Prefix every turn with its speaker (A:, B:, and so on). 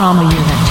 A: Trauma Unit.